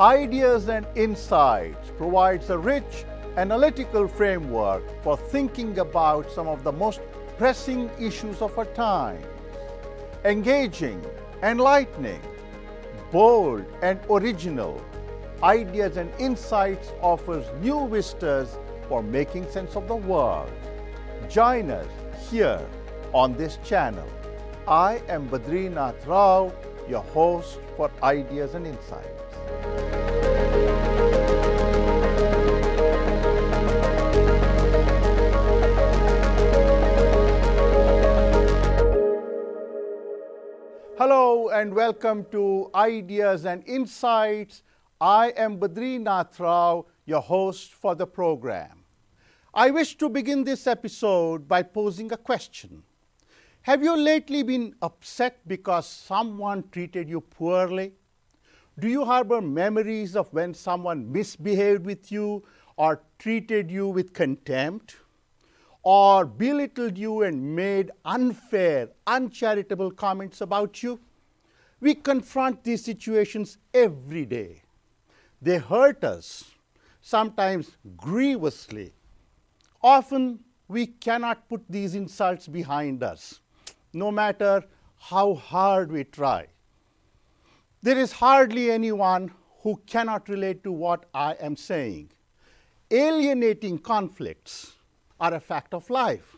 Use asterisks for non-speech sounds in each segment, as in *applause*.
Ideas and Insights provides a rich analytical framework for thinking about some of the most pressing issues of our time. Engaging, enlightening, bold, and original, Ideas and Insights offers new vistas for making sense of the world. Join us here on this channel. I am Badrinath Rao, your host for Ideas and Insights. And welcome to Ideas and Insights. I am Badrinath Rao, your host for the program. I wish to begin this episode by posing a question. Have you lately been upset because someone treated you poorly? Do you harbor memories of when someone misbehaved with you or treated you with contempt? Or belittled you and made unfair, uncharitable comments about you? We confront these situations every day. They hurt us, sometimes grievously. Often we cannot put these insults behind us, no matter how hard we try. There is hardly anyone who cannot relate to what I am saying. Alienating conflicts are a fact of life.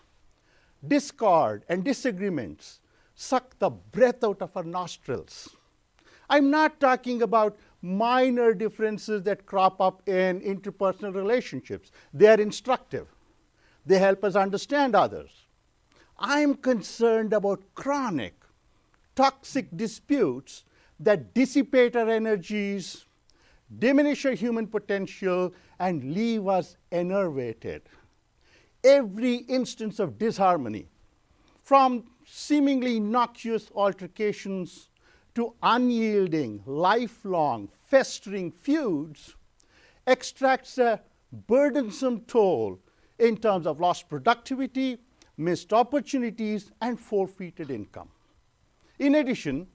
Discord and disagreements suck the breath out of our nostrils. I'm not talking about minor differences that crop up in interpersonal relationships. They are instructive, they help us understand others. I'm concerned about chronic, toxic disputes that dissipate our energies, diminish our human potential, and leave us enervated. Every instance of disharmony, from seemingly innocuous altercations to unyielding, lifelong, festering feuds, extracts a burdensome toll in terms of lost productivity, missed opportunities, and forfeited income. In addition,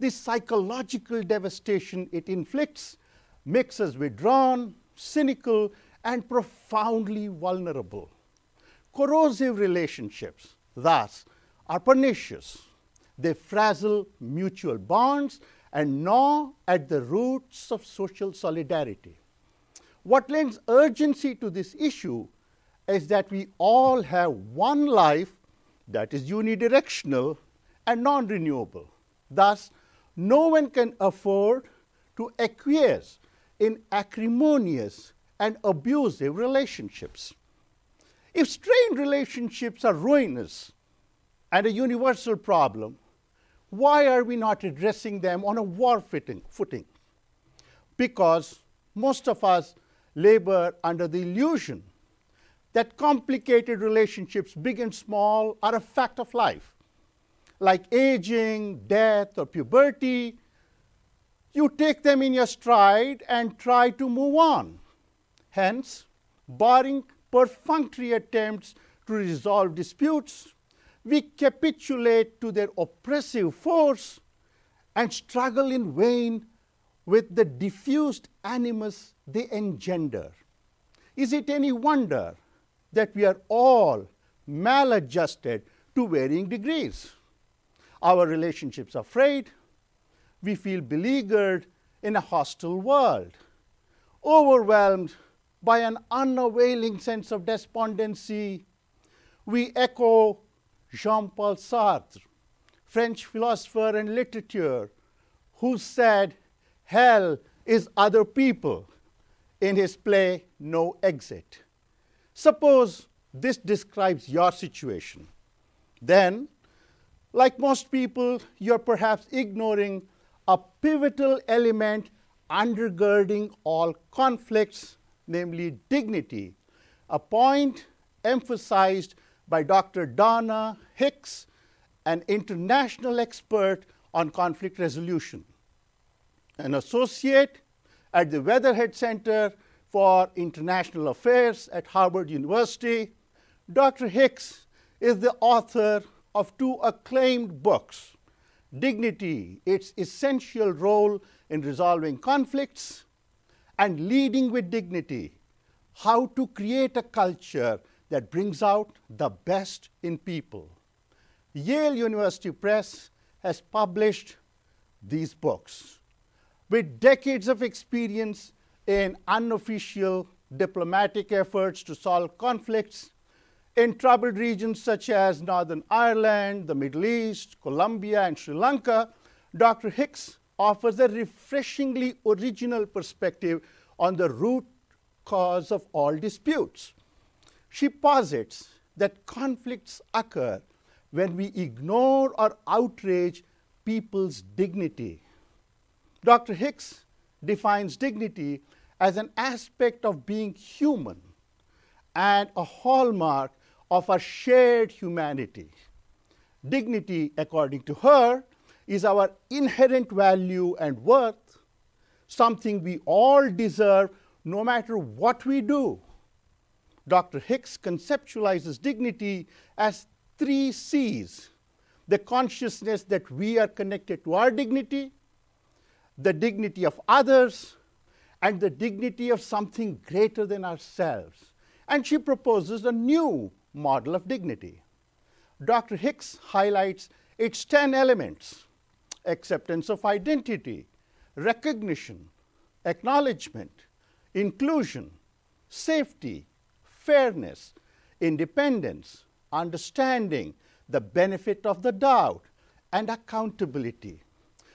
the psychological devastation it inflicts makes us withdrawn, cynical, and profoundly vulnerable. Corrosive relationships, thus, are pernicious. They frazzle mutual bonds and gnaw at the roots of social solidarity. What lends urgency to this issue is that we all have one life that is unidirectional and non renewable. Thus, no one can afford to acquiesce in acrimonious and abusive relationships. If strained relationships are ruinous and a universal problem, why are we not addressing them on a war footing? Because most of us labor under the illusion that complicated relationships, big and small, are a fact of life. Like aging, death, or puberty, you take them in your stride and try to move on. Hence, barring perfunctory attempts to resolve disputes, we capitulate to their oppressive force and struggle in vain with the diffused animus they engender. Is it any wonder that we are all maladjusted to varying degrees? Our relationships are frayed, we feel beleaguered in a hostile world, overwhelmed by an unavailing sense of despondency. We echo Jean Paul Sartre, French philosopher and literature, who said, Hell is other people in his play No Exit. Suppose this describes your situation. Then, like most people, you're perhaps ignoring a pivotal element undergirding all conflicts, namely dignity, a point emphasized by Dr. Donna Hicks, an international expert on conflict resolution, an associate at the Weatherhead Center for International Affairs at Harvard University. Dr. Hicks is the author of two acclaimed books Dignity, its essential role in resolving conflicts, and Leading with Dignity How to Create a Culture that Brings Out the Best in People. Yale University Press has published these books. With decades of experience in unofficial diplomatic efforts to solve conflicts in troubled regions such as Northern Ireland, the Middle East, Colombia, and Sri Lanka, Dr. Hicks offers a refreshingly original perspective on the root cause of all disputes. She posits that conflicts occur when we ignore or outrage people's dignity. Dr. Hicks defines dignity as an aspect of being human and a hallmark of our shared humanity. Dignity, according to her, is our inherent value and worth, something we all deserve no matter what we do. Dr. Hicks conceptualizes dignity as three C's the consciousness that we are connected to our dignity, the dignity of others, and the dignity of something greater than ourselves. And she proposes a new model of dignity. Dr. Hicks highlights its 10 elements acceptance of identity, recognition, acknowledgement, inclusion, safety, fairness, independence, understanding, the benefit of the doubt, and accountability.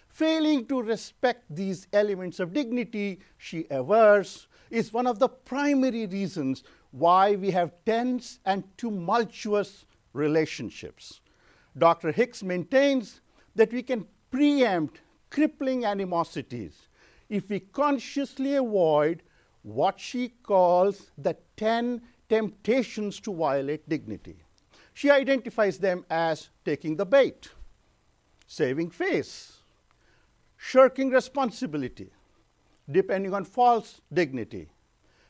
Failing to respect these elements of dignity, she avers, is one of the primary reasons why we have tense and tumultuous relationships. Dr. Hicks maintains that we can preempt crippling animosities if we consciously avoid what she calls the 10 temptations to violate dignity. She identifies them as taking the bait, saving face, shirking responsibility, depending on false dignity,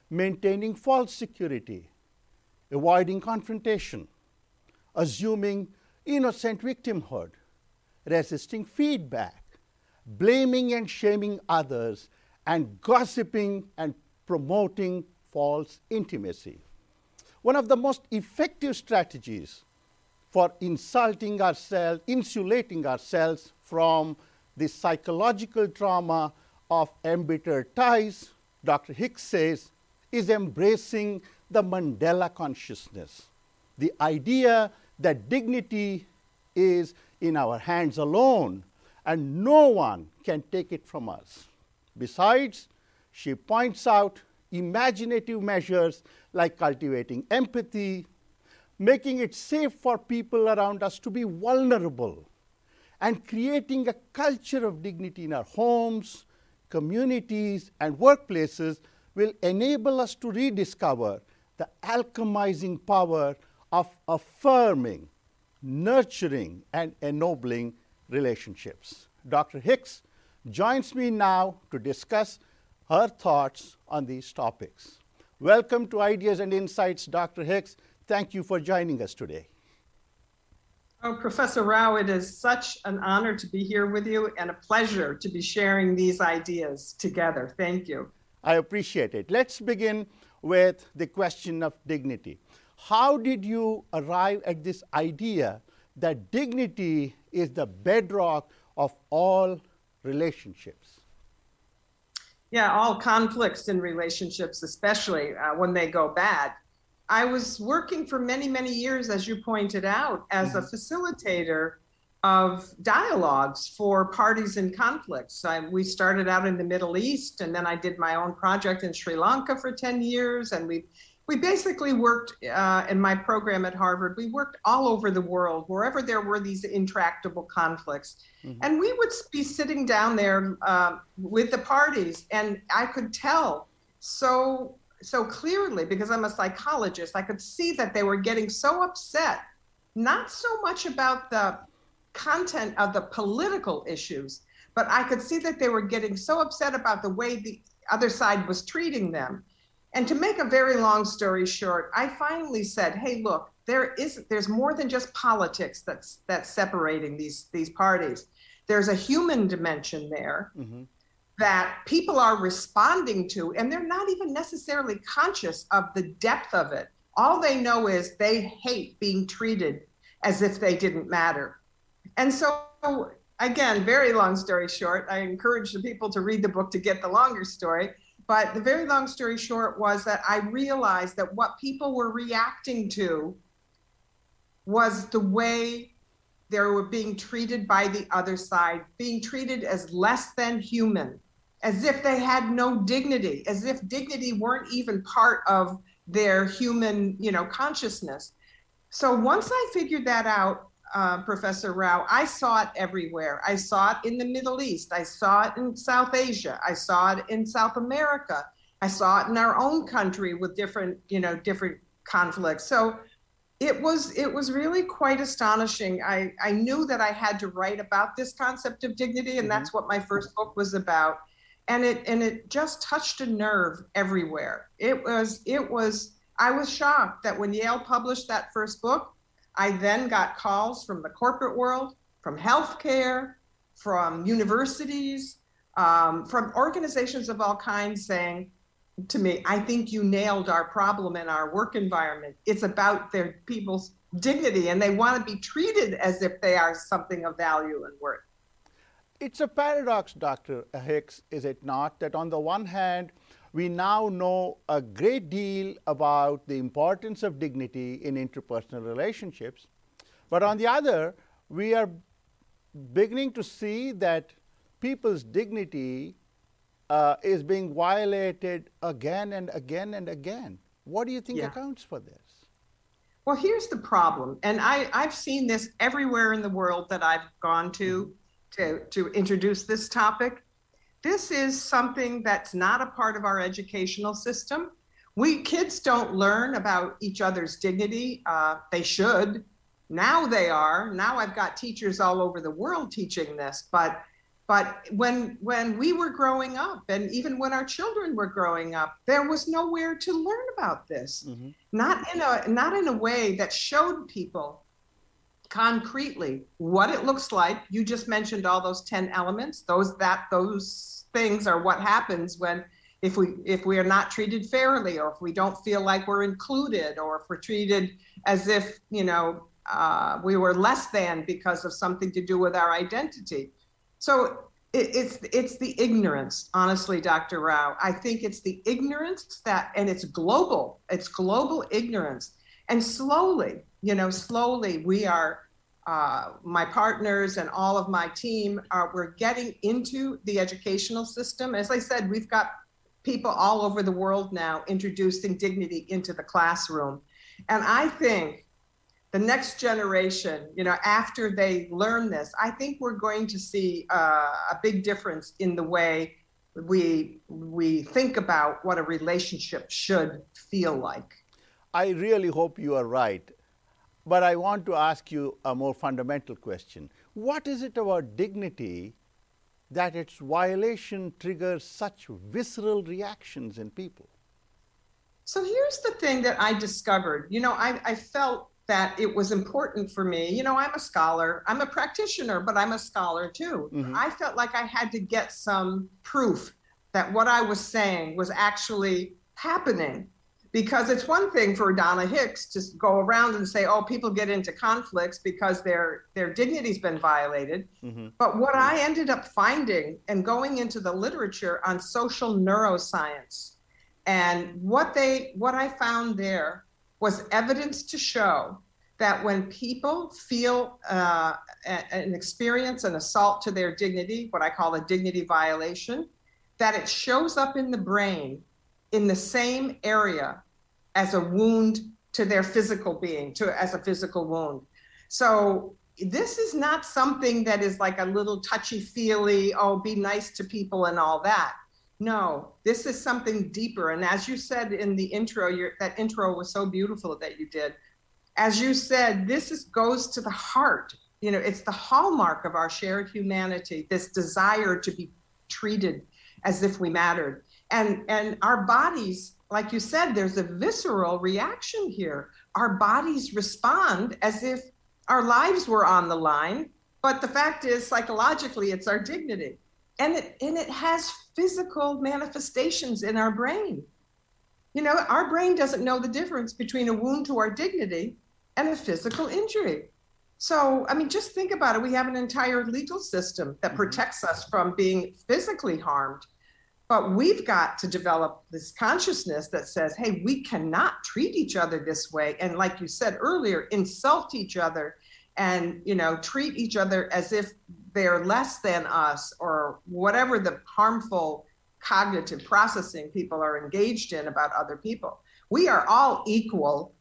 maintaining false security, avoiding confrontation, assuming innocent victimhood, resisting feedback, blaming and shaming others, and gossiping and promoting false intimacy. One of the most effective strategies for insulting ourselves, insulating ourselves from the psychological trauma of embittered ties, Dr. Hicks says, is embracing the Mandela consciousness. The idea that dignity is in our hands alone and no one can take it from us. Besides, she points out imaginative measures like cultivating empathy, making it safe for people around us to be vulnerable and creating a culture of dignity in our homes, communities, and workplaces will enable us to rediscover the alchemizing power of affirming, nurturing, and ennobling relationships. Dr. Hicks joins me now to discuss her thoughts on these topics. Welcome to Ideas and Insights, Dr. Hicks. Thank you for joining us today. Oh, Professor Rao, it is such an honor to be here with you and a pleasure to be sharing these ideas together. Thank you. I appreciate it. Let's begin with the question of dignity. How did you arrive at this idea that dignity is the bedrock of all relationships? Yeah, all conflicts in relationships, especially uh, when they go bad. I was working for many, many years, as you pointed out, as mm-hmm. a facilitator of dialogues for parties in conflicts. I, we started out in the Middle East, and then I did my own project in Sri Lanka for 10 years. And we, we basically worked uh, in my program at Harvard, we worked all over the world, wherever there were these intractable conflicts. Mm-hmm. And we would be sitting down there uh, with the parties, and I could tell so so clearly because I'm a psychologist. I could see that they were getting so upset, not so much about the content of the political issues, but I could see that they were getting so upset about the way the other side was treating them. And to make a very long story short, I finally said, "Hey, look, there is there's more than just politics that's that's separating these these parties. There's a human dimension there." Mm-hmm that people are responding to, and they're not even necessarily conscious of the depth of it. All they know is they hate being treated as if they didn't matter. And so, again, very long story short, I encourage the people to read the book to get the longer story. But the very long story short was that I realized that what people were reacting to was the way they were being treated by the other side, being treated as less than human, as if they had no dignity, as if dignity weren't even part of their human, you know, consciousness. So once I figured that out, uh, Professor Rao, I saw it everywhere. I saw it in the Middle East. I saw it in South Asia. I saw it in South America. I saw it in our own country with different, you know, different conflicts. So it was it was really quite astonishing. I, I knew that I had to write about this concept of dignity, and mm-hmm. that's what my first book was about. And it and it just touched a nerve everywhere. It was it was I was shocked that when Yale published that first book, I then got calls from the corporate world, from healthcare, from universities, um, from organizations of all kinds saying to me, I think you nailed our problem in our work environment. It's about their people's dignity and they want to be treated as if they are something of value and worth. It's a paradox, Dr. Hicks, is it not? That on the one hand, we now know a great deal about the importance of dignity in interpersonal relationships. But on the other, we are beginning to see that people's dignity uh, is being violated again and again and again. What do you think yeah. accounts for this? Well, here's the problem, and I, I've seen this everywhere in the world that I've gone to to, to introduce this topic. This is something that's not a part of our educational system. We kids don't learn about each other's dignity. Uh, they should. Now they are. Now I've got teachers all over the world teaching this, but but when when we were growing up and even when our children were growing up there was nowhere to learn about this mm-hmm. not in a not in a way that showed people concretely what it looks like you just mentioned all those 10 elements those that those things are what happens when if we if we are not treated fairly or if we don't feel like we're included or if we're treated as if you know uh, we were less than because of something to do with our identity so it, it's it's the ignorance, honestly, Dr. Rao. I think it's the ignorance that, and it's global. It's global ignorance, and slowly, you know, slowly we are. Uh, my partners and all of my team are we're getting into the educational system. As I said, we've got people all over the world now introducing dignity into the classroom, and I think the next generation, you know, after they learn this, I think we're going to see uh, a big difference in the way we we think about what a relationship should feel like. I really hope you are right. But I want to ask you a more fundamental question. What is it about dignity that its violation triggers such visceral reactions in people? So here's the thing that I discovered. You know, I, I felt that it was important for me. You know, I'm a scholar, I'm a practitioner, but I'm a scholar too. Mm-hmm. I felt like I had to get some proof that what I was saying was actually happening. Because it's one thing for Donna Hicks to go around and say, "Oh, people get into conflicts because their their dignity's been violated." Mm-hmm. But what I ended up finding and going into the literature on social neuroscience, and what they what I found there was evidence to show that when people feel uh, an experience an assault to their dignity, what I call a dignity violation, that it shows up in the brain in the same area as a wound to their physical being, to as a physical wound. So this is not something that is like a little touchy feely, oh, be nice to people and all that. No, this is something deeper. And as you said in the intro, your, that intro was so beautiful that you did. As you said, this is, goes to the heart. You know, it's the hallmark of our shared humanity, this desire to be treated as if we mattered. And, and our bodies, like you said, there's a visceral reaction here. Our bodies respond as if our lives were on the line. But the fact is, psychologically, it's our dignity. and it and it has physical manifestations in our brain. You know, our brain doesn't know the difference between a wound to our dignity and a physical injury. So, I mean, just think about it. We have an entire legal system that mm-hmm. protects us from being physically harmed. But we've got to develop this consciousness that says, hey, we cannot treat each other this way. And like you said earlier, insult each other and, you know, treat each other as if they're less than us or whatever the harmful cognitive processing people are engaged in about other people. We are all equal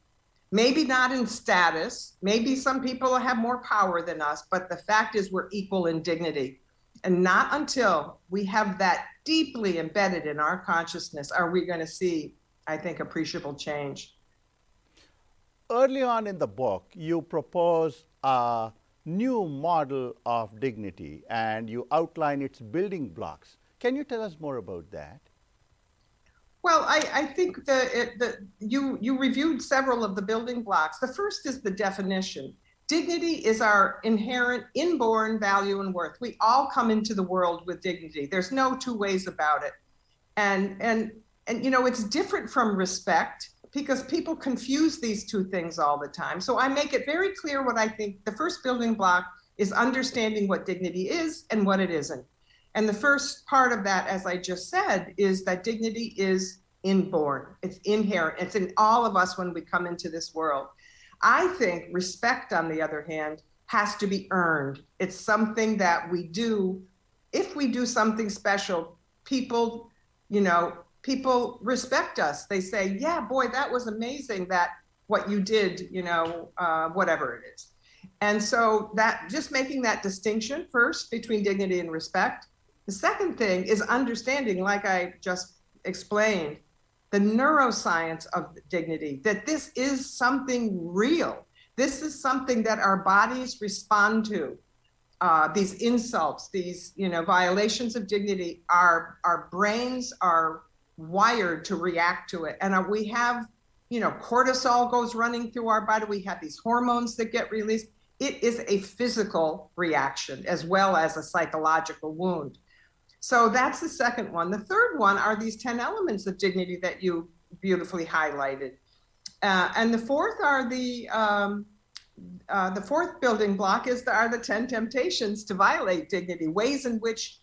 maybe not in status. Maybe some people have more power than us, but the fact is we're equal in dignity. And not until we have that deeply embedded in our consciousness are we going to see, I think, appreciable change. Early on in the book, you propose a new model of dignity and you outline its building blocks. Can you tell us more about that? Well, I, I think that the, you, you reviewed several of the building blocks. The first is the definition. Dignity is our inherent, inborn value and worth. We all come into the world with dignity. There's no two ways about it. And, and, and you know, it's different from respect because people confuse these two things all the time. So I make it very clear what I think the first building block is understanding what dignity is and what it isn't. And the first part of that, as I just said, is that dignity is inborn, it's inherent, it's in all of us when we come into this world. I think respect, on the other hand, has to be earned. It's something that we do. If we do something special, people, you know, people respect us. They say, yeah, boy, that was amazing that what you did, you know, uh, whatever it is. And so that just making that distinction first between dignity and respect the second thing is understanding, like I just explained, the neuroscience of dignity, that this is something real. This is something that our bodies respond to. Uh, these insults, these you know violations of dignity, our our brains are wired to react to it, and uh, we have you know cortisol goes running through our body. We have these hormones that get released. It is a physical reaction as well as a psychological wound. So that's the second one. The third one are these 10 elements of dignity that you beautifully highlighted. Uh, and the fourth are the um, uh, the fourth building block is the, are the 10 temptations to violate dignity, ways in which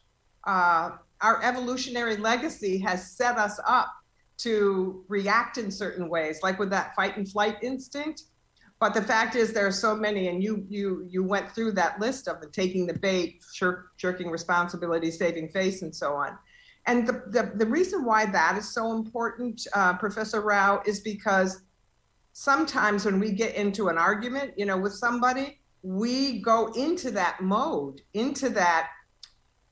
uh, our evolutionary legacy has set us up to react in certain ways, like with that fight and flight instinct. But the fact is, there are so many, and you you you went through that list of the taking the bait, shirking responsibility, saving face, and so on. And the, the, the reason why that is so important, uh, Professor Rao, is because sometimes when we get into an argument, you know, with somebody, we go into that mode, into that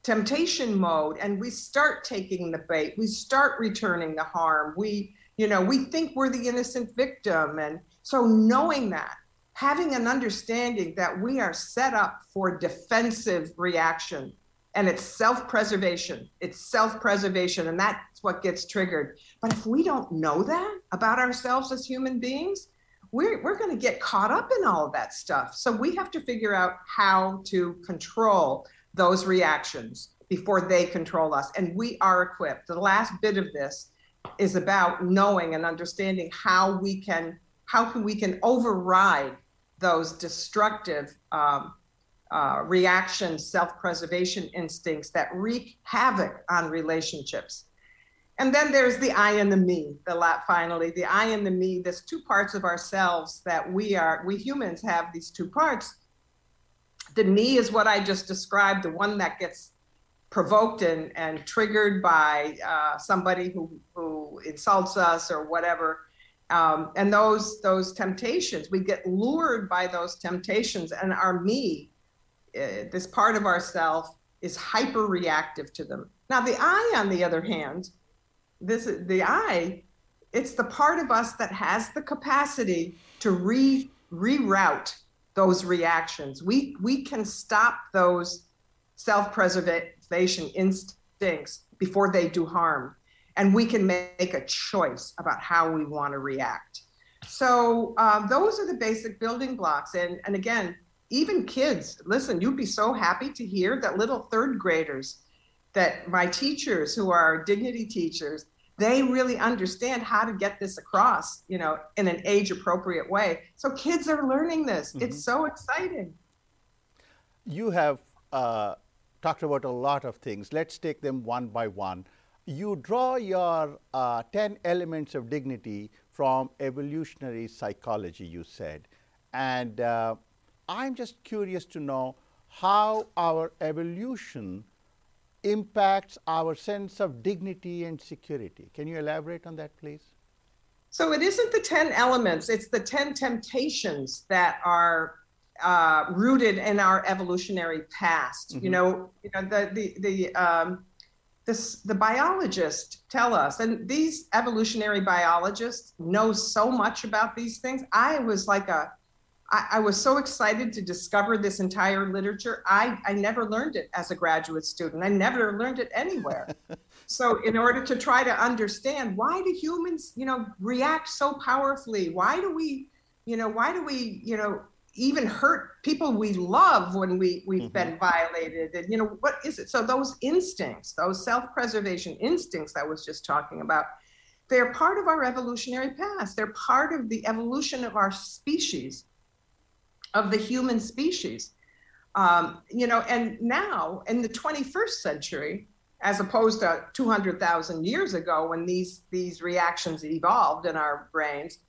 temptation mode, and we start taking the bait. We start returning the harm. We, you know, we think we're the innocent victim, and so, knowing that, having an understanding that we are set up for defensive reaction and it's self preservation, it's self preservation, and that's what gets triggered. But if we don't know that about ourselves as human beings, we're, we're going to get caught up in all of that stuff. So, we have to figure out how to control those reactions before they control us. And we are equipped. The last bit of this is about knowing and understanding how we can how can we can override those destructive um, uh, reactions, self-preservation instincts that wreak havoc on relationships. And then there's the I and the me, the lot finally, the I and the me, there's two parts of ourselves that we are, we humans have these two parts. The me is what I just described, the one that gets provoked and, and triggered by uh, somebody who, who insults us or whatever um, and those those temptations we get lured by those temptations and our me uh, this part of ourself is hyper reactive to them. Now the i on the other hand this the i it's the part of us that has the capacity to re reroute those reactions. We we can stop those self-preservation instincts before they do harm and we can make a choice about how we want to react. So uh, those are the basic building blocks. And, and again, even kids, listen, you'd be so happy to hear that little third graders that my teachers who are dignity teachers they really understand how to get this across you know in an age appropriate way so kids are learning this mm-hmm. it's so exciting you have uh, talked about a lot of things let's take them one by one you draw your uh, 10 elements of dignity from evolutionary psychology you said and uh, i'm just curious to know how our evolution impacts our sense of dignity and security. Can you elaborate on that, please? So it isn't the 10 elements, it's the 10 temptations that are uh, rooted in our evolutionary past. Mm-hmm. You know, you know the the the um, this, the biologists tell us, and these evolutionary biologists know so much about these things. I was like a I, I, was so excited to discover this entire literature. I, I never learned it as a graduate student. I never learned it anywhere. *laughs* so in order to try to understand why do humans, you know, react so powerfully? Why do we, you know, why do we, you know, even hurt people we love when we we've mm-hmm. been violated and you know what is it so those instincts those self-preservation instincts i was just talking about they're part of our evolutionary past they're part of the evolution of our species of the human species. Um, you know, and now in the 21st century, as opposed to 200,000 years ago when these, these reactions evolved in our brains,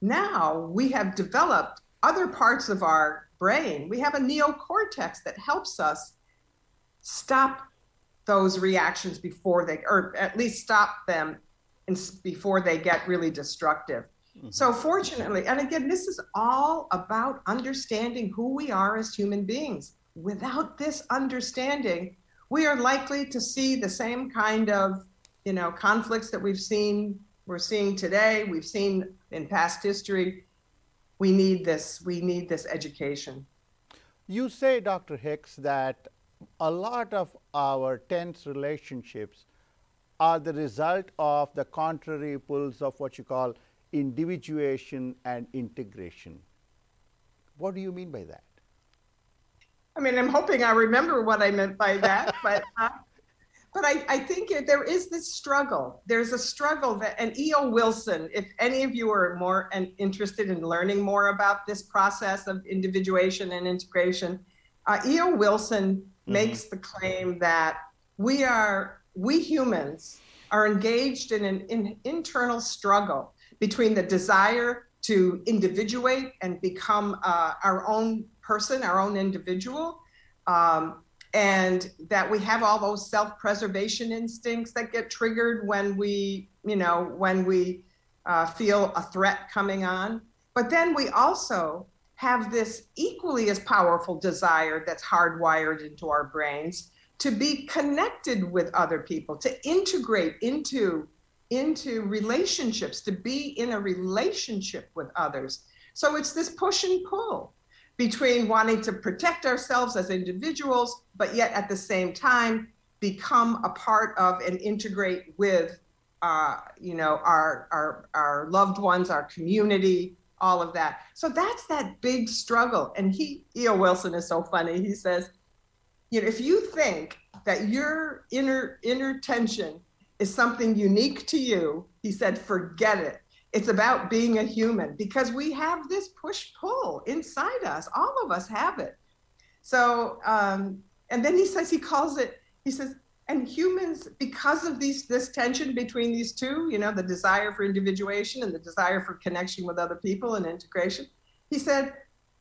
now we have developed other parts of our brain. We have a neocortex that helps us stop those reactions before they, or at least stop them before they get really destructive. Mm-hmm. So, fortunately, and again, this is all about understanding who we are as human beings. Without this understanding, we are likely to see the same kind of, you know, conflicts that we've seen, we're seeing today, we've seen in past history. We need this. We need this education. You say, Dr. Hicks, that a lot of our tense relationships are the result of the contrary pulls of what you call individuation and integration. What do you mean by that? I mean, I'm hoping I remember what I meant by that, but uh, but I, I think it, there is this struggle. There's a struggle that, and E.O. Wilson, if any of you are more and interested in learning more about this process of individuation and integration, uh, E.O. Wilson mm-hmm. makes the claim that we are, we humans are engaged in an in, internal struggle between the desire to individuate and become uh, our own person, our own individual, um, and that we have all those self-preservation instincts that get triggered when we, you know, when we uh, feel a threat coming on. But then we also have this equally as powerful desire that's hardwired into our brains to be connected with other people, to integrate into into relationships, to be in a relationship with others. So it's this push and pull between wanting to protect ourselves as individuals, but yet at the same time become a part of and integrate with, uh, you know, our, our, our loved ones, our community, all of that. So that's that big struggle. And he, E.O. Wilson is so funny. He says, you know, if you think that your inner inner tension is something unique to you, he said, forget it. It's about being a human because we have this push pull inside us. All of us have it. So, um, and then he says, he calls it, he says, and humans, because of these, this tension between these two, you know, the desire for individuation and the desire for connection with other people and integration, he said,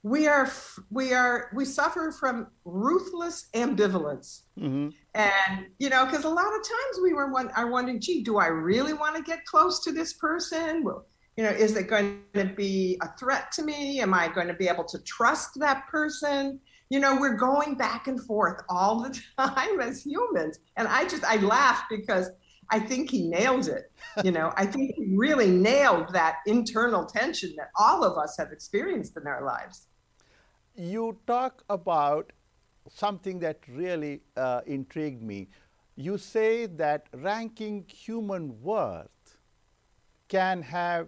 we are we are we suffer from ruthless ambivalence. Mm-hmm. and you know because a lot of times we were one, are wondering gee do i really want to get close to this person? Well you know is it going to be a threat to me? Am i going to be able to trust that person? You know we're going back and forth all the *laughs* time as humans. And i just i laugh because I think he nailed it. You know, I think he really nailed that internal tension that all of us have experienced in our lives. You talk about something that really uh, intrigued me. You say that ranking human worth can have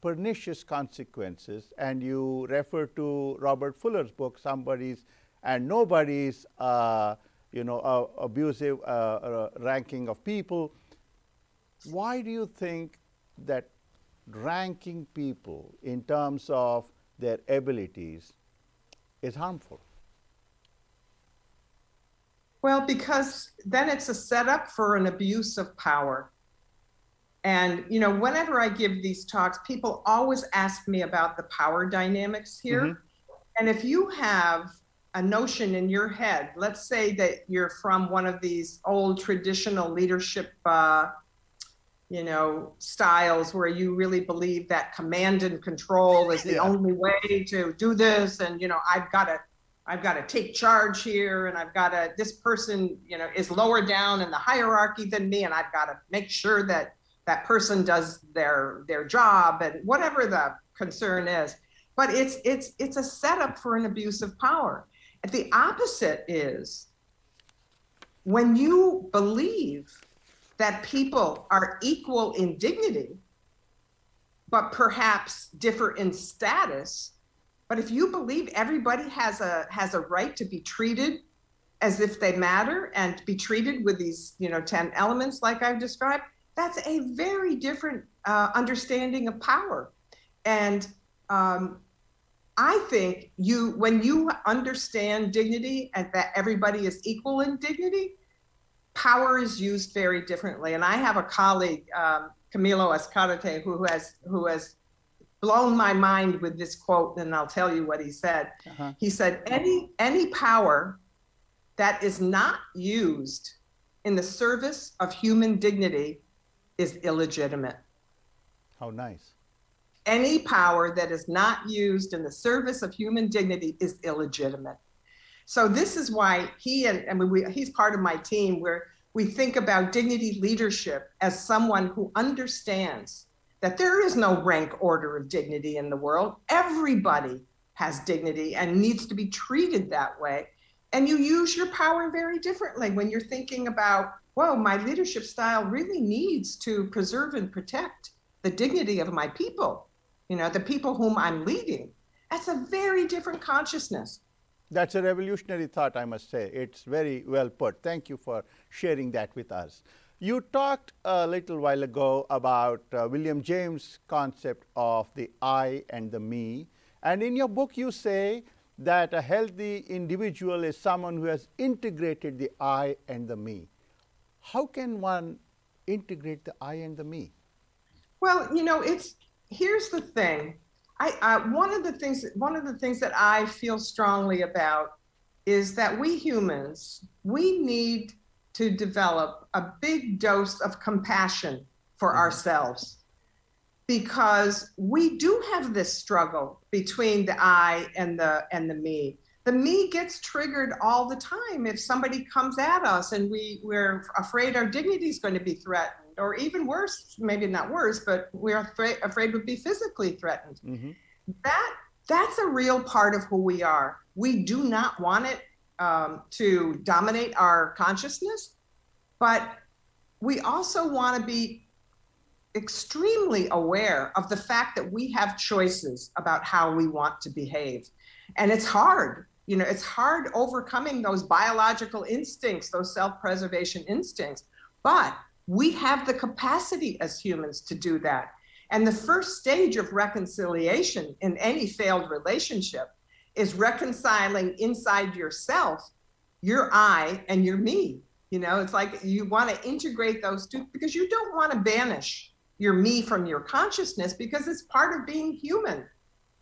pernicious consequences, and you refer to Robert Fuller's book, Somebodies and Nobodies. Uh, you know, uh, abusive uh, uh, ranking of people. Why do you think that ranking people in terms of their abilities is harmful? Well, because then it's a setup for an abuse of power. And, you know, whenever I give these talks, people always ask me about the power dynamics here. Mm-hmm. And if you have a notion in your head, let's say that you're from one of these old traditional leadership, uh, you know, styles where you really believe that command and control is the yeah. only way to do this. And, you know, I've got to I've got to take charge here and I've got to this person, you know, is lower down in the hierarchy than me and I've got to make sure that that person does their their job and whatever the concern is. But it's it's it's a setup for an abuse of power. The opposite is when you believe that people are equal in dignity, but perhaps differ in status, but if you believe everybody has a has a right to be treated as if they matter and be treated with these, you know, 10 elements like I've described, that's a very different uh, understanding of power. And um, I think you, when you understand dignity and that everybody is equal in dignity, power is used very differently. And I have a colleague, um, Camilo Escarate, who has who has blown my mind with this quote, and I'll tell you what he said. Uh-huh. He said, "Any any power that is not used in the service of human dignity is illegitimate." How nice. Any power that is not used in the service of human dignity is illegitimate. So this is why he and I mean we, he's part of my team where we think about dignity leadership as someone who understands that there is no rank order of dignity in the world. Everybody has dignity and needs to be treated that way. And you use your power very differently when you're thinking about, whoa, my leadership style really needs to preserve and protect the dignity of my people, you know, the people whom I'm leading. That's a very different consciousness. That's a revolutionary thought, I must say. It's very well put. Thank you for sharing that with us. You talked a little while ago about uh, William James' concept of the I and the me. And in your book, you say that a healthy individual is someone who has integrated the I and the me. How can one integrate the I and the me? Well, you know, it's here's the thing. I uh, one of the things one of the things that I feel strongly about is that we humans we need to develop a big dose of compassion for mm-hmm. ourselves because we do have this struggle between the I and the and the me. The me gets triggered all the time if somebody comes at us and we we're afraid our dignity is going to be threatened, or even worse, maybe not worse, but we're afraid afraid would be physically threatened. Mm-hmm. That that's a real part of who we are. We do not want it um, to dominate our consciousness, but we also want to be extremely aware of the fact that we have choices about how we want to behave. And it's hard. You know, it's hard overcoming those biological instincts, those self preservation instincts. But we have the capacity as humans to do that. And the first stage of reconciliation in any failed relationship is reconciling inside yourself your I and your me. You know, it's like you want to integrate those two because you don't want to banish your me from your consciousness because it's part of being human.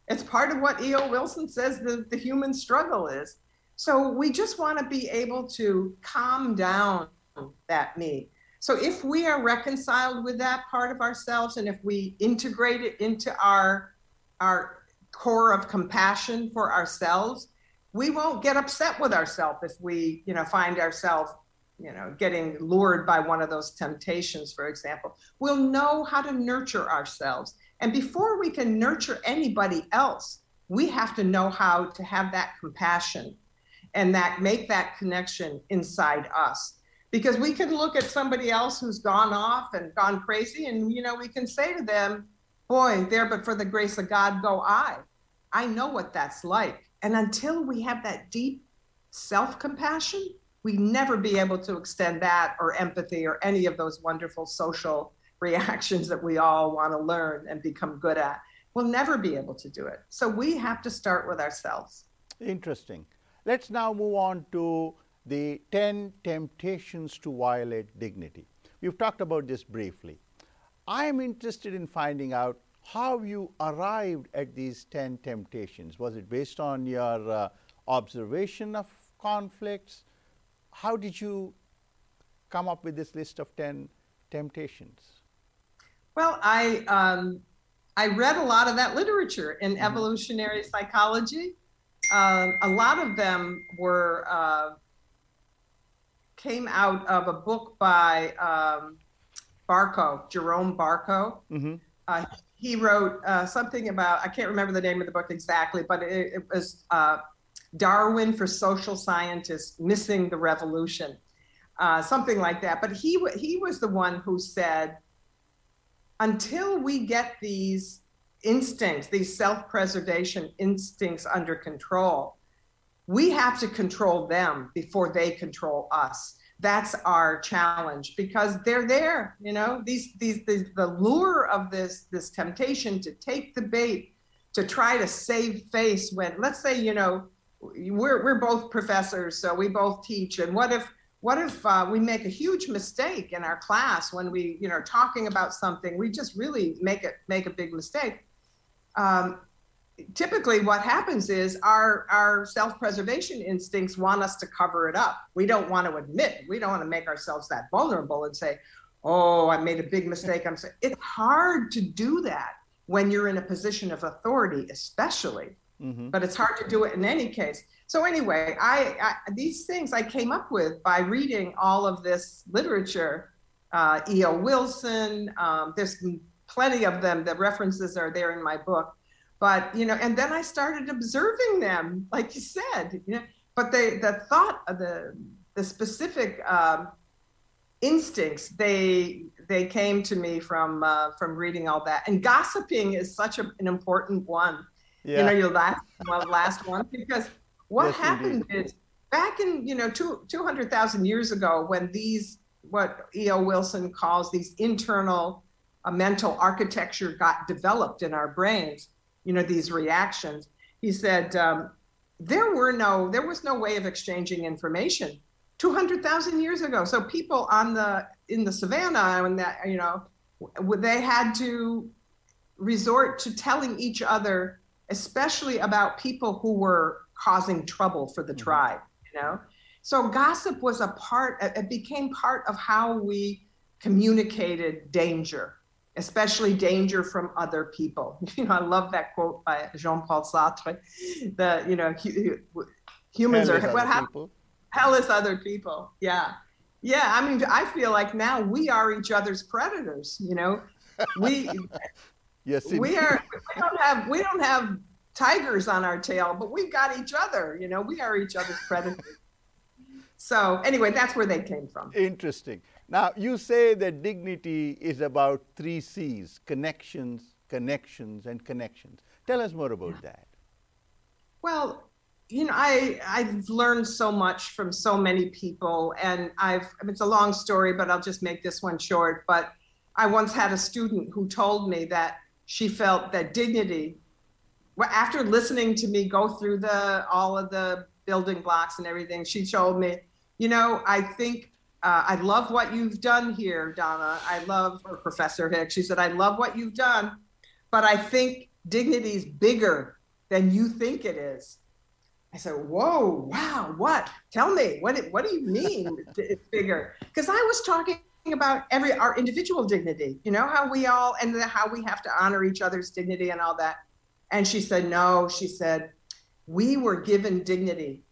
It's part of what E.O. Wilson says the, the human struggle is. So we just want to be able to calm down that me. So if we are reconciled with that part of ourselves and if we integrate it into our our core of compassion for ourselves, we won't get upset with ourselves if we, you know, find ourselves, you know, getting lured by one of those temptations, for example. We'll know how to nurture ourselves. And before we can nurture anybody else, we have to know how to have that compassion and that make that connection inside us because we can look at somebody else who's gone off and gone crazy and you know we can say to them boy there but for the grace of god go i i know what that's like and until we have that deep self compassion we never be able to extend that or empathy or any of those wonderful social *laughs* reactions that we all want to learn and become good at. We'll never be able to do it. So we have to start with ourselves. Interesting. Let's now move on to the 10 temptations to violate dignity. We've talked about this briefly. I am interested in finding out how you arrived at these 10 temptations. Was it based on your uh, observation of conflicts? How did you come up with this list of 10 temptations? Well, I, um, I read a lot of that literature in mm-hmm. evolutionary psychology. Uh, a lot of them were uh, came out of a book by um, Barkow, Jerome Barkow. Mm-hmm. Uh, he wrote uh, something about, I can't remember the name of the book exactly, but it, it was uh, Darwin for Social Scientists Missing the Revolution, uh, something like that. But he, he was the one who said, until we get these instincts, these self preservation instincts under control, we have to control them before they control us. That's our challenge because they're there you know these, these these the lure of this this temptation to take the bait to try to save face when let's say you know we're we're both professors so we both teach and what if what if uh, we make a huge mistake in our class when we you know talking about something we just really make it make a big mistake. Um, typically what happens is our our self-preservation instincts want us to cover it up. We don't want to admit we don't want to make ourselves that vulnerable and say oh i made a big mistake. I'm saying it's hard to do that when you're in a position of authority especially. Mm-hmm. but it's hard to do it in any case. So anyway I, I, these things i came up with by reading all of this literature uh, eo wilson um, there's plenty of them. The references are there in my book but you know and then i started observing them like you said you know but they the thought of the the specific um, instincts they they came to me from uh, from reading all that and gossiping is such a, an important one yeah. you know your last one last one because what yes, happened indeed. is back in you know two, 200000 years ago when these what eo wilson calls these internal uh, mental architecture got developed in our brains you know these reactions. He said um, there were no there was no way of exchanging information 200,000 years ago. So people on the in the savannah and that you know they had to resort to telling each other especially about people who were causing trouble for the mm-hmm. tribe you know? So gossip was a part it became part of how we communicated danger especially danger from other people. *laughs* You know, I love that quote by Jean-Paul Sartre. The you know humans hell are what happens. Hell is other people. Yeah, yeah. I mean, I feel like now we are each other's predators. You know, we *laughs* yes we are. We don't have we don't have tigers on our tail, but we've got each other. You know, we are each other's predators. *laughs* so anyway, that's where they came from. Interesting. Now, you say that dignity is about three C's connections, connections, and connections. Tell us more about that. Well, you know, I, I've learned so much from so many people, and I've, I mean, it's a long story, but I'll just make this one short. But I once had a student who told me that she felt that dignity, well, after listening to me go through the all of the building blocks and everything, she told me, you know, I think uh, I love what you've done here, Donna. I love, or Professor Hicks. She said, I love what you've done, but I think dignity is bigger than you think it is. I said, Whoa, wow, what? Tell me, what, what do you mean *laughs* it's bigger? Because I was talking about every our individual dignity, you know, how we all and how we have to honor each other's dignity and all that. And she said, No, she said, we were given dignity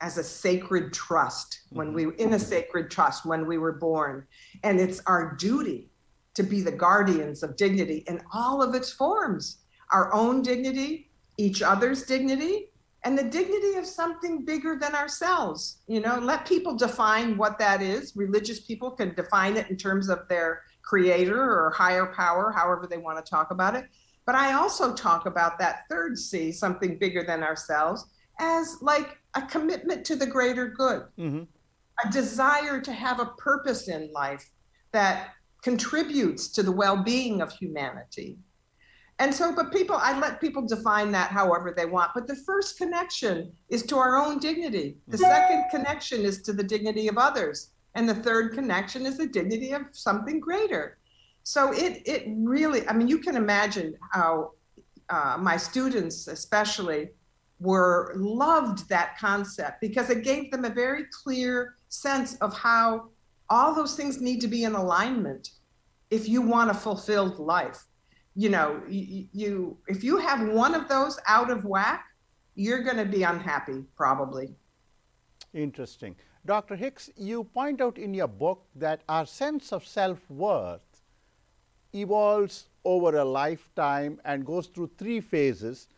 as a sacred trust when mm-hmm. we in a sacred trust when we were born. And it's our duty to be the guardians of dignity in all of its forms our own dignity each other's dignity and the dignity of something bigger than ourselves. You know let people define what that is. Religious people can define it in terms of their creator or higher power however they want to talk about it. But i also talk about that third c something bigger than ourselves as like a commitment to the greater good. Mm-hmm. a desire to have a purpose in life that contributes to the well-being of humanity. And so, but people, I let people define that however they want. But the first connection is to our own dignity. The second connection is to the dignity of others. And the third connection is the dignity of something greater. So it, it really, I mean, you can imagine how uh, my students, especially, were loved that concept because it gave them a very clear sense of how all those things need to be in alignment if you want a fulfilled life you know, you, you if you have one of those out of whack, you're going to be unhappy probably. Interesting. Dr. Hicks, you point out in your book that our sense of self worth evolves over a lifetime and goes through three phases.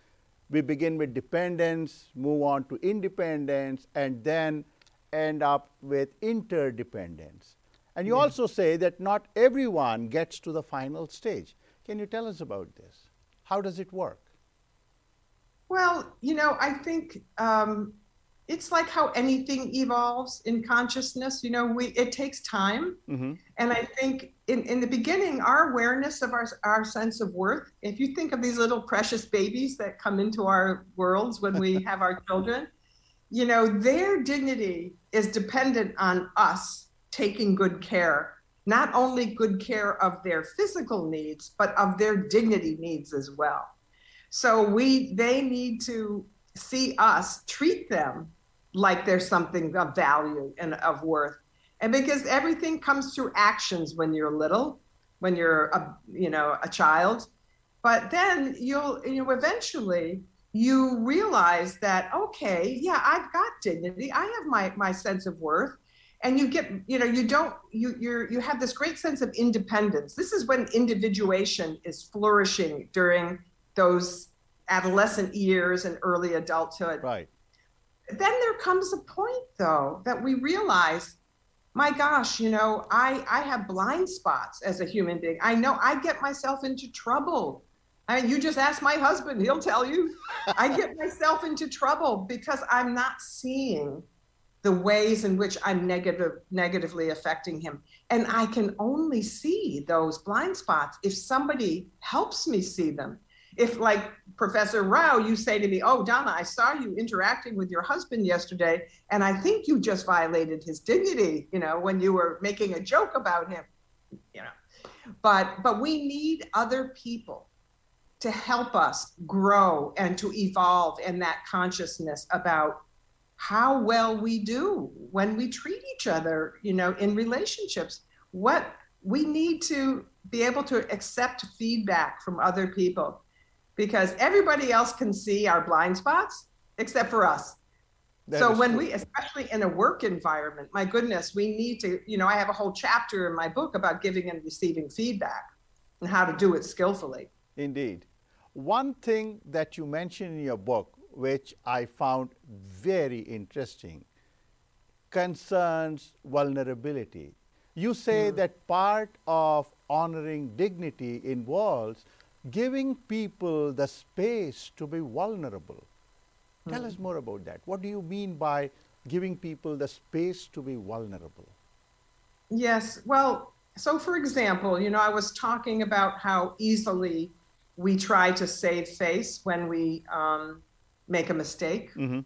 We begin with dependence, move on to independence, and then end up with interdependence. And you yeah. also say that not everyone gets to the final stage. Can you tell us about this? How does it work? Well, you know, I think um, it's like how anything evolves in consciousness. You know, we it takes time, mm-hmm. and I think in, in the beginning, our awareness of our our sense of worth. If you think of these little precious babies that come into our worlds when we *laughs* have our children, you know, their dignity is dependent on us taking good care not only good care of their physical needs, but of their dignity needs as well. So we they need to see us treat them like there's something of value and of worth. And because everything comes through actions when you're little, when you're a you know a child, but then you'll you know eventually you realize that okay, yeah, I've got dignity. I have my my sense of worth. And you get you know you don't you you're you have this great sense of independence. This is when individuation is flourishing during those adolescent years and early adulthood. Right then there comes a point though that we realize my gosh you know i i have blind spots as a human being i know i get myself into trouble I mean, you just ask my husband, he'll tell you. I get myself into trouble because I'm not seeing the ways in which I'm negative, negatively affecting him. And I can only see those blind spots if somebody helps me see them. If, like Professor Rao, you say to me, Oh, Donna, I saw you interacting with your husband yesterday, and I think you just violated his dignity, you know, when you were making a joke about him, you know. But but we need other people to help us grow and to evolve in that consciousness about how well we do when we treat each other, you know, in relationships. What we need to be able to accept feedback from other people because everybody else can see our blind spots except for us. That so when true. we especially in a work environment, my goodness, we need to, you know, I have a whole chapter in my book about giving and receiving feedback and how to do it skillfully. Indeed. One thing that you mention in your book which I found very interesting, concerns vulnerability. You say mm. that part of honoring dignity involves giving people the space to be vulnerable. Mm. Tell us more about that. What do you mean by giving people the space to be vulnerable? Yes. Well, so for example, you know, I was talking about how easily we try to save face when we um, make a mistake. Mm-hmm. You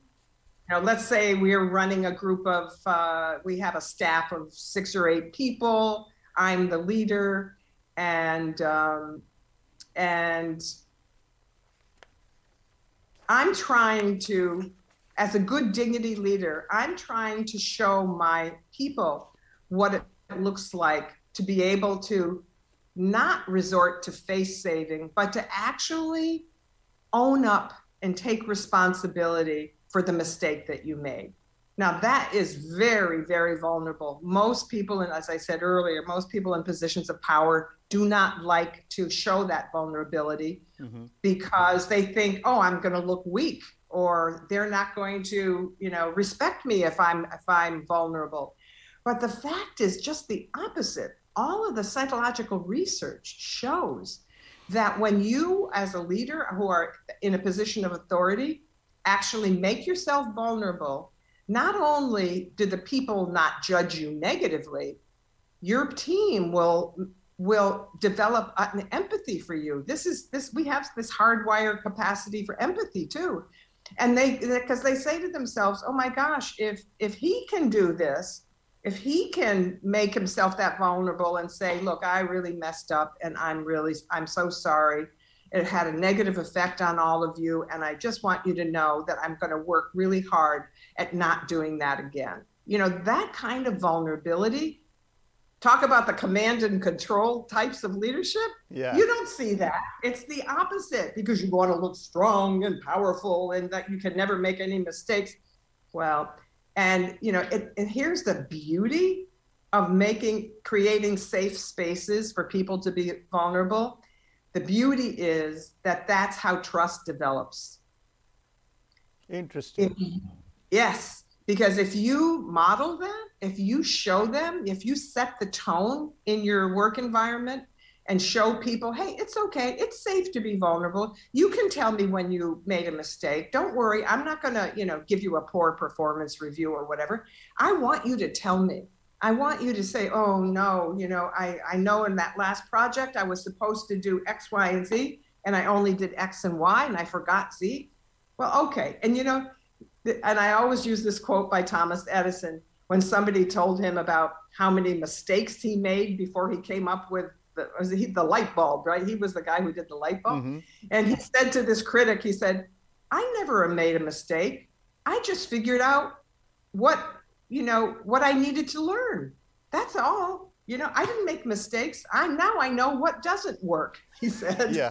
know, let's say we're running a group of, uh, we have a staff of six or eight people. I'm the leader, and um, and I'm trying to, as a good dignity leader, I'm trying to show my people what it looks like to be able to not resort to face saving, but to actually own up and take responsibility for the mistake that you made. Now, that is very, very vulnerable. Most people, and as I said earlier, most people in positions of power do not like to show that vulnerability mm-hmm. because they think, oh, I'm going to look weak or they're not going to, you know, respect me if I'm if I'm vulnerable. But the fact is just the opposite. All of the psychological research shows that when you, as a leader who are in a position of authority, actually make yourself vulnerable, not only do the people not judge you negatively, your team will will develop an empathy for you. This is this we have this hardwired capacity for empathy too. And they because they say to themselves, "Oh my gosh, if if he can do this, if he can make himself that vulnerable and say, "Look, I really messed up and I'm really I'm so sorry." It had a negative effect on all of you and I just want you to know that I'm going to work really hard at not doing that again. You know, that kind of vulnerability talk about the command and control types of leadership. Yeah. You don't see that. It's the opposite because you want to look strong and powerful and that you can never make any mistakes. Well, and you know, it, and here's the beauty of making creating safe spaces for people to be vulnerable. The beauty is that that's how trust develops. Interesting. If, yes, because if you model that, if you show them, if you set the tone in your work environment and show people, hey, it's okay, it's safe to be vulnerable. You can tell me when you made a mistake. Don't worry, I'm not going to, you know, give you a poor performance review or whatever. I want you to tell me. I want you to say, oh no, you know, I, I know in that last project I was supposed to do X, Y, and Z, and I only did X and Y and I forgot Z. Well, okay. And you know, and I always use this quote by Thomas Edison when somebody told him about how many mistakes he made before he came up with the, he, the light bulb, right? He was the guy who did the light bulb. Mm-hmm. And he said to this critic, he said, I never made a mistake. I just figured out what, you know, what I needed to learn. That's all. You know, I didn't make mistakes. I now I know what doesn't work, he said. Yeah.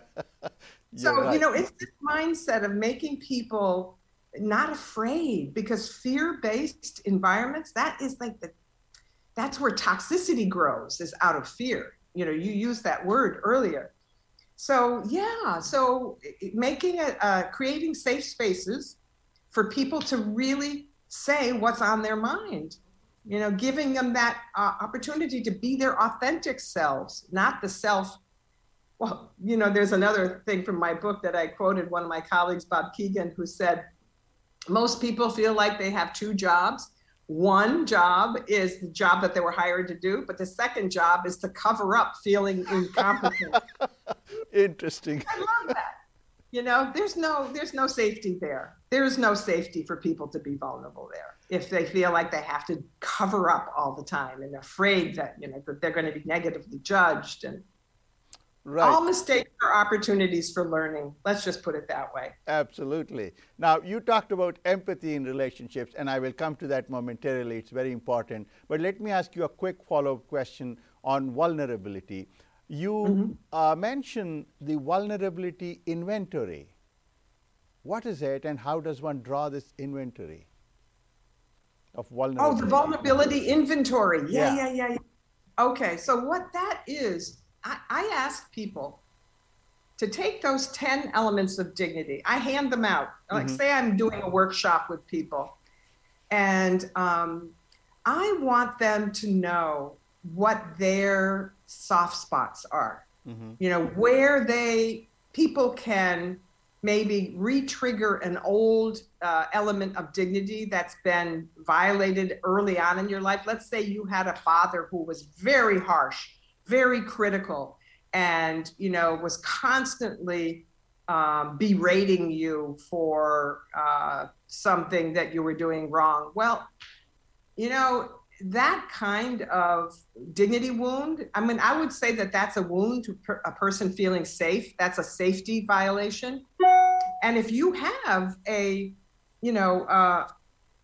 *laughs* so, right. you know, it's this mindset of making people not afraid because fear-based environments that is like the that's where toxicity grows is out of fear. You know you used that word earlier. So yeah so making it uh, creating safe spaces for people to really say what's on their mind. You know giving them that uh, opportunity to be their authentic selves not the self well you know there's another thing from my book that i quoted one of my colleagues bob Kegan who said most people feel like they have two jobs. One job is the job that they were hired to do, but the second job is to cover up feeling *laughs* incompetent. Interesting. I love that. You know, there's no there's no safety there. There's no safety for people to be vulnerable there if they feel like they have to cover up all the time and afraid that you know that they're going to be negatively judged and Right. All mistakes are opportunities for learning. Let's just put it that way. Absolutely. Now, you talked about empathy in relationships, and I will come to that momentarily. It's very important. But let me ask you a quick follow up question on vulnerability. You mm-hmm. uh, mentioned the vulnerability inventory. What is it, and how does one draw this inventory of vulnerability? Oh, the vulnerability inventory. Yeah, yeah, yeah, yeah. yeah. Okay, so what that is, I, I ask people to take those 10 elements of dignity. I hand them out. Like, mm-hmm. say I'm doing a workshop with people, and um, I want them to know what their soft spots are. Mm-hmm. You know, where they, people can maybe re-trigger an old uh, element of dignity that's been violated early on in your life. Let's say you had a father who was very harsh very critical and you know was constantly um, berating you for uh, something that you were doing wrong. Well you know that kind of dignity wound i mean i would say that that's a wound to per- a person feeling safe. That's a safety violation. And if you have a you know uh,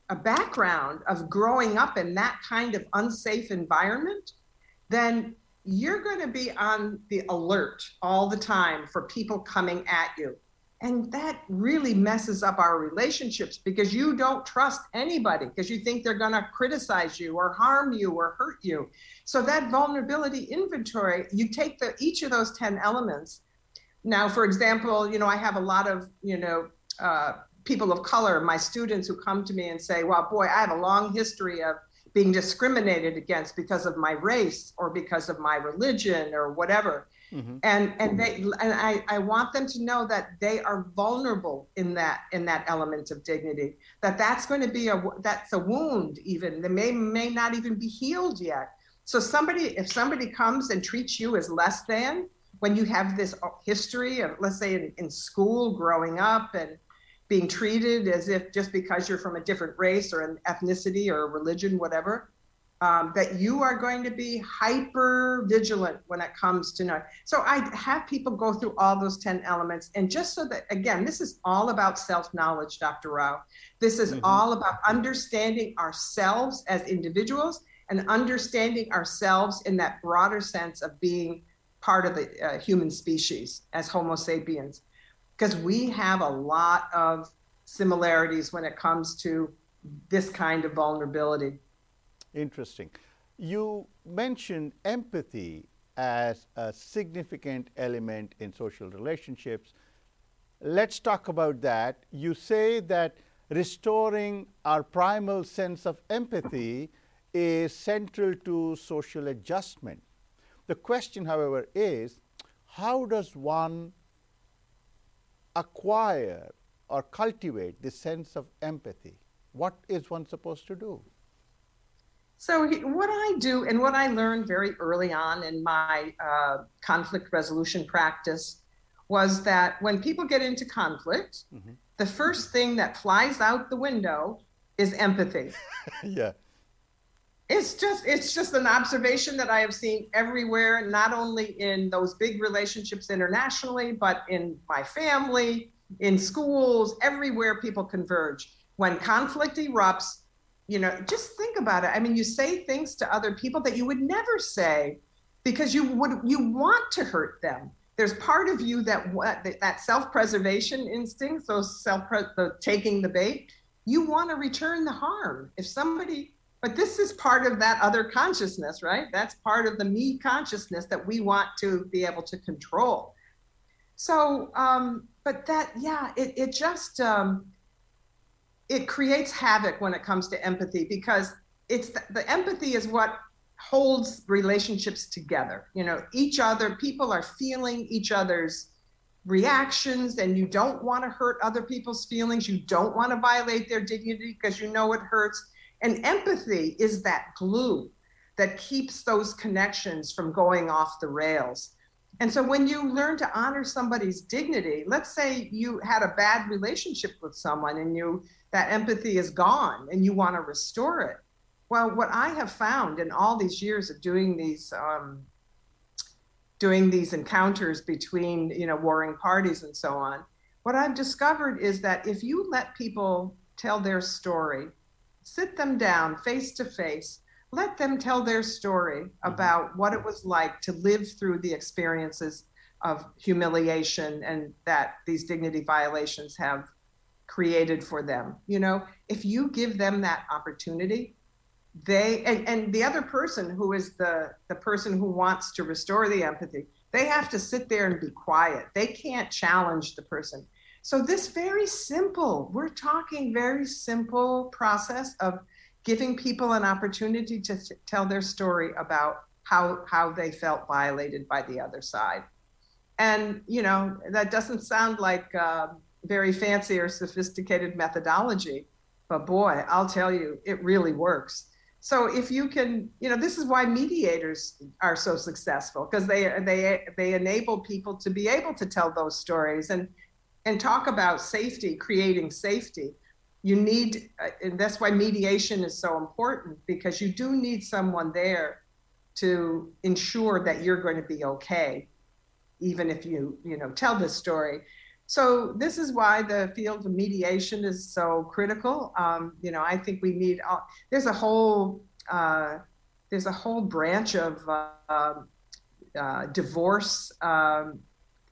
a background of growing up in that kind of unsafe environment then you're going to be on the alert all the time for people coming at you. And that really messes up our relationships because you don't trust anybody because you think they're going to criticize you or harm you or hurt you. So that vulnerability inventory, you take the each of those 10 elements. Now, for example, you know, I have a lot of, you know, uh, people of color, my students who come to me and say, well, boy, I have a long history of being discriminated against because of my race or because of my religion or whatever. Mm-hmm. And and they and I, I want them to know that they are vulnerable in that in that element of dignity. That that's going to be a that's a wound even that may may not even be healed yet. So somebody if somebody comes and treats you as less than when you have this history of let's say in, in school growing up and being treated as if just because you're from a different race or an ethnicity or a religion whatever um, that you are going to be hyper vigilant when it comes to know. So I have people go through all those 10 elements. And just so that, again, this is all about self knowledge, Dr. Rao. This is mm-hmm. all about understanding ourselves as individuals and understanding ourselves in that broader sense of being part of the uh, human species as Homo sapiens. Because we have a lot of similarities when it comes to this kind of vulnerability. Interesting. You mentioned empathy as a significant element in social relationships. Let's talk about that. You say that restoring our primal sense of empathy is central to social adjustment. The question, however, is how does one acquire or cultivate this sense of empathy? What is one supposed to do? So, what I do and what I learned very early on in my uh, conflict resolution practice was that when people get into conflict, mm-hmm. the first thing that flies out the window is empathy. *laughs* yeah. It's just it's just an observation that I have seen everywhere, not only in those big relationships internationally, but in my family, in schools, everywhere people converge. When conflict erupts, you know just think about it. I mean you say things to other people that you would never say because you would you want to hurt them. There's part of you that what that self-preservation instinct those self the taking the bait you want to return the harm. If somebody but this is part of that other consciousness right? That's part of the me consciousness that we want to be able to control. So um but that yeah it, it just um it creates havoc when it comes to empathy because it's the, the, empathy is what holds relationships together. You know each other people are feeling each other's reactions and you don't want to hurt other people's feelings. You don't want to violate their dignity because you know it hurts and empathy is that glue that keeps those connections from going off the rails and so when you learn to honor somebody's dignity let's say you had a bad relationship with someone and you that empathy is gone and you want to restore it. Well, what I have found in all these years of doing these um, doing these encounters between you know warring parties and so on, what I've discovered is that if you let people tell their story, sit them down face to face, let them tell their story mm-hmm. about what it was like to live through the experiences of humiliation and that these dignity violations have created for them. You know, if you give them that opportunity, they and, and the other person who is the the person who wants to restore the empathy, they have to sit there and be quiet. They can't challenge the person. So this very simple, we're talking very simple process of giving people an opportunity to tell their story about how how they felt violated by the other side. And you know that doesn't sound like uh, very fancy or sophisticated methodology. But boy, I'll tell you, it really works. So if you can, you know, this is why mediators are so successful because they they they enable people to be able to tell those stories and and talk about safety, creating safety. You need, uh, and that's why mediation is so important because you do need someone there to ensure that you're going to be okay, even if you you know tell this story. So this is why the field of mediation is so critical. Um, you know, I think we need. All, there's a whole uh, there's a whole branch of uh, uh, divorce um,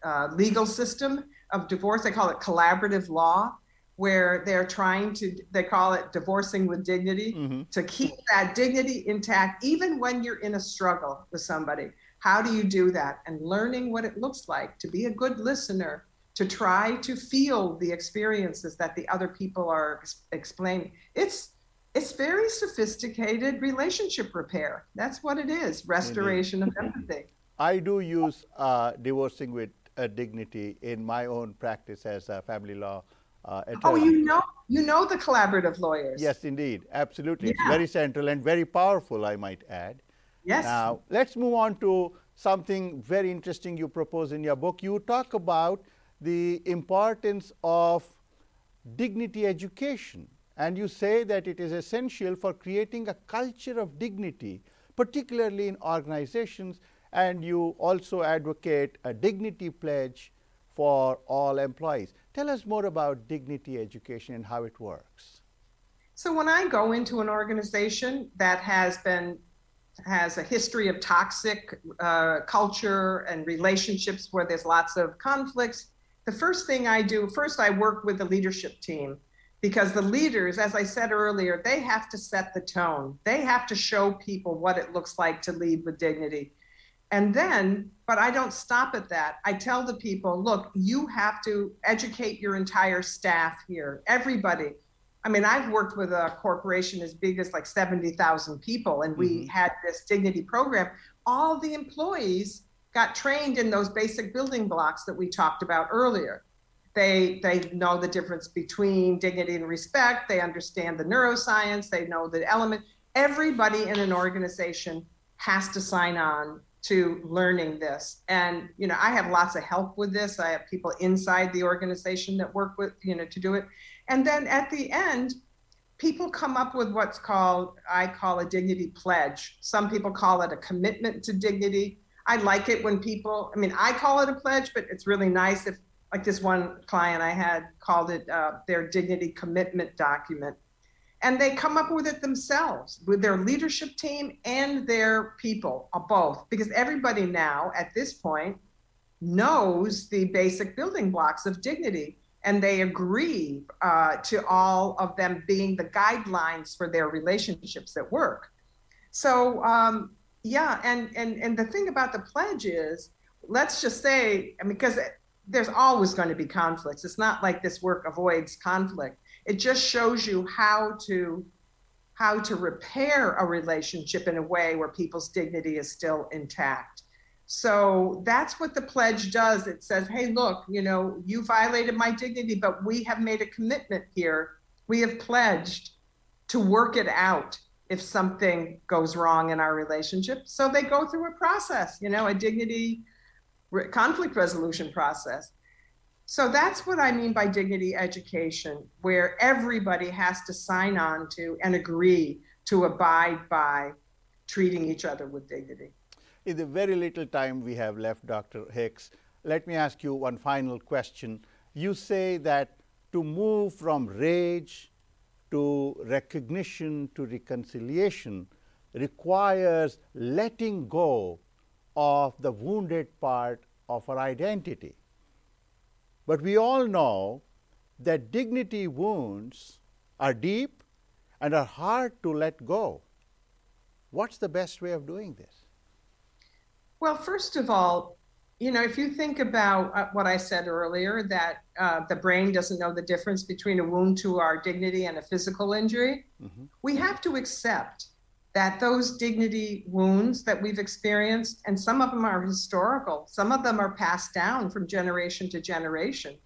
uh, legal system of divorce. They call it collaborative law, where they're trying to. They call it divorcing with dignity mm-hmm. to keep that dignity intact, even when you're in a struggle with somebody. How do you do that? And learning what it looks like to be a good listener to try to feel the experiences that the other people are ex- explaining. It's it's very sophisticated relationship repair. That's what it is, restoration Indeed. of empathy. I do use uh, divorcing with uh, dignity in my own practice as a family law uh, attorney. Oh, you know, you know the collaborative lawyers. Yes, indeed, absolutely. Yeah. It's very central and very powerful, I might add. Yes. Now, let's move on to something very interesting you propose in your book. You talk about the importance of dignity education, and you say that it is essential for creating a culture of dignity, particularly in organizations, and you also advocate a dignity pledge for all employees. Tell us more about dignity education and how it works. So when I go into an organization that has been has a history of toxic uh, culture and relationships where there's lots of conflicts, the first thing I do, first I work with the leadership team because the leaders, as I said earlier, they have to set the tone. They have to show people what it looks like to lead with dignity. And then, but I don't stop at that. I tell the people, look, you have to educate your entire staff here, everybody. I mean, I've worked with a corporation as big as like 70,000 people, and we mm-hmm. had this dignity program. All the employees got trained in those basic building blocks that we talked about earlier. They, they know the difference between dignity and respect. They understand the neuroscience. They know the element. Everybody in an organization has to sign on to learning this. And, you know, I have lots of help with this. I have people inside the organization that work with, you know, to do it. And then at the end, people come up with what's called, I call a dignity pledge. Some people call it a commitment to dignity. I like it when people, I mean, I call it a pledge, but it's really nice if, like this one client I had called it uh, their dignity commitment document and they come up with it themselves with their leadership team and their people uh, both. Because everybody now at this point knows the basic building blocks of dignity and they agree uh, to all of them being the guidelines for their relationships at work. So um, yeah and, and and the thing about the pledge is let's just say because there's always going to be conflicts. It's not like this work avoids conflict it just shows you how to how to repair a relationship in a way where people's dignity is still intact. So that's what the pledge does. It says, hey, look, you know, you violated my dignity, but we have made a commitment here. We have pledged to work it out if something goes wrong in our relationship. So they go through a process, you know, a dignity conflict resolution process. So that's what I mean by dignity education, where everybody has to sign on to and agree to abide by treating each other with dignity. In the very little time we have left, Dr. Hicks, let me ask you one final question. You say that to move from rage to recognition to reconciliation requires letting go of the wounded part of our identity. But we all know that dignity wounds are deep and are hard to let go. What's the best way of doing this? Well, first of all, you know, if you think about uh, what I said earlier, that uh, the brain doesn't know the difference between a wound to our dignity and a physical injury, mm-hmm. we have to accept that those dignity wounds that we've experienced, and some of them are historical, some of them are passed down from generation to generation,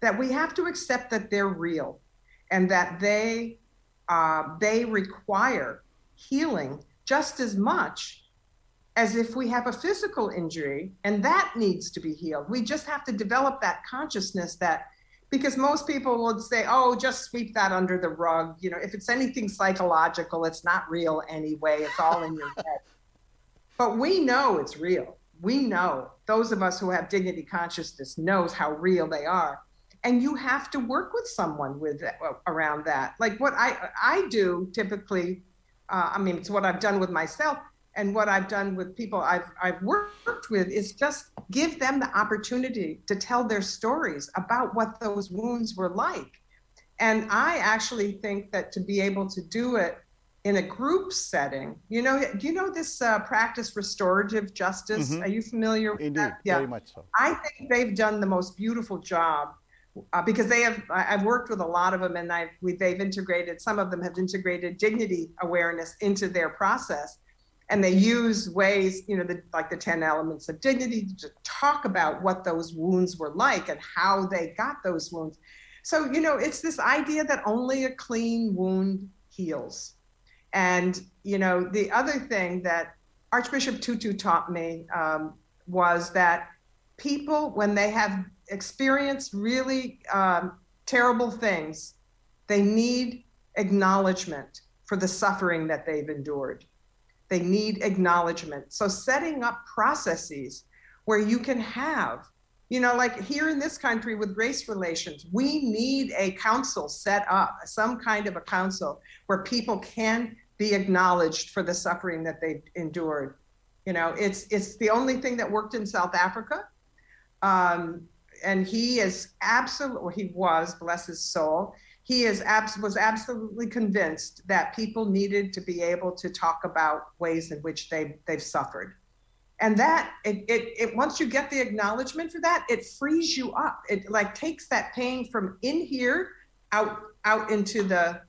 that we have to accept that they're real and that they uh, they require healing just as much as if we have a physical injury and that needs to be healed. We just have to develop that consciousness that because most people would say, oh, just sweep that under the rug. You know, if it's anything psychological, it's not real anyway. It's all in your head. But we know it's real. We know those of us who have dignity consciousness knows how real they are. And you have to work with someone with uh, around that. Like what I I do typically, uh, I mean, it's what I've done with myself and what I've done with people I've, I've worked with is just give them the opportunity to tell their stories about what those wounds were like. And I actually think that to be able to do it in a group setting, you know, do you know this uh, practice restorative justice? Mm-hmm. Are you familiar with Indeed, that? Yeah. very much so. I think they've done the most beautiful job uh, because they have i've worked with a lot of them and i've we, they've integrated some of them have integrated dignity awareness into their process and they use ways, you know, the, like the 10 elements of dignity to talk about what those wounds were like and how they got those wounds. So, you know, it's this idea that only a clean wound heals. And, you know, the other thing that Archbishop Tutu taught me um, was that people, when they have experienced really um, terrible things, they need acknowledgement for the suffering that they've endured. They need acknowledgement. So, setting up processes where you can have, you know, like here in this country with race relations, we need a council set up, some kind of a council where people can be acknowledged for the suffering that they've endured. You know, it's it's the only thing that worked in South Africa. Um, and he is absolutely, he was, bless his soul, he is abs- was absolutely convinced that people needed to be able to talk about ways in which they they've suffered. And that it, it, it once you get the acknowledgement for that it frees you up. It like takes that pain from in here out out into the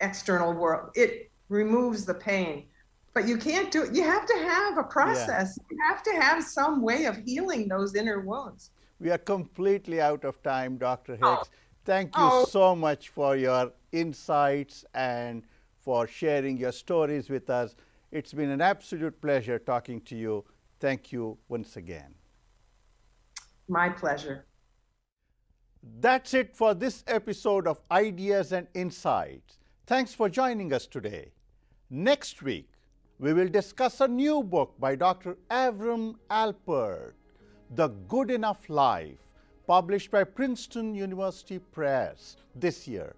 external world. It removes the pain. But you can't do it you have to have a process. Yeah. you have to have some way of healing those inner wounds. We are completely out of time dr hicks. Oh. Thank you oh. so much for your insights and for sharing your stories with us. It's been an absolute pleasure talking to you. Thank you once again. My pleasure. That's it for this episode of Ideas and Insights. Thanks for joining us today. Next week, we will discuss a new book by Dr. Avram Alpert, The Good Enough Life published by Princeton University Press this year.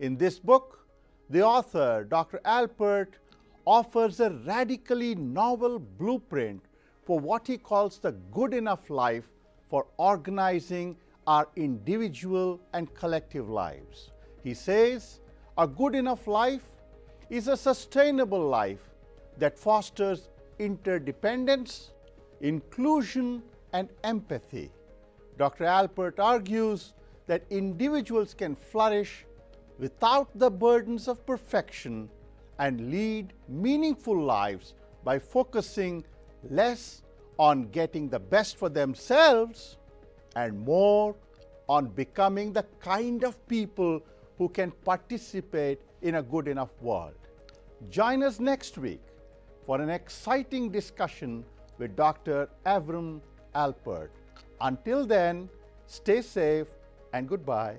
In this book, the author, Dr. Alpert, offers a radically novel blueprint for what he calls the good enough life for organizing our individual and collective lives. He says, a good enough life is a sustainable life that fosters interdependence, inclusion, and empathy. Dr. Alpert argues that individuals can flourish without the burdens of perfection and lead meaningful lives by focusing less on getting the best for themselves and more on becoming the kind of people who can participate in a good enough world. Join us next week for an exciting discussion with Dr. Avram Alpert. Until then, stay safe and goodbye.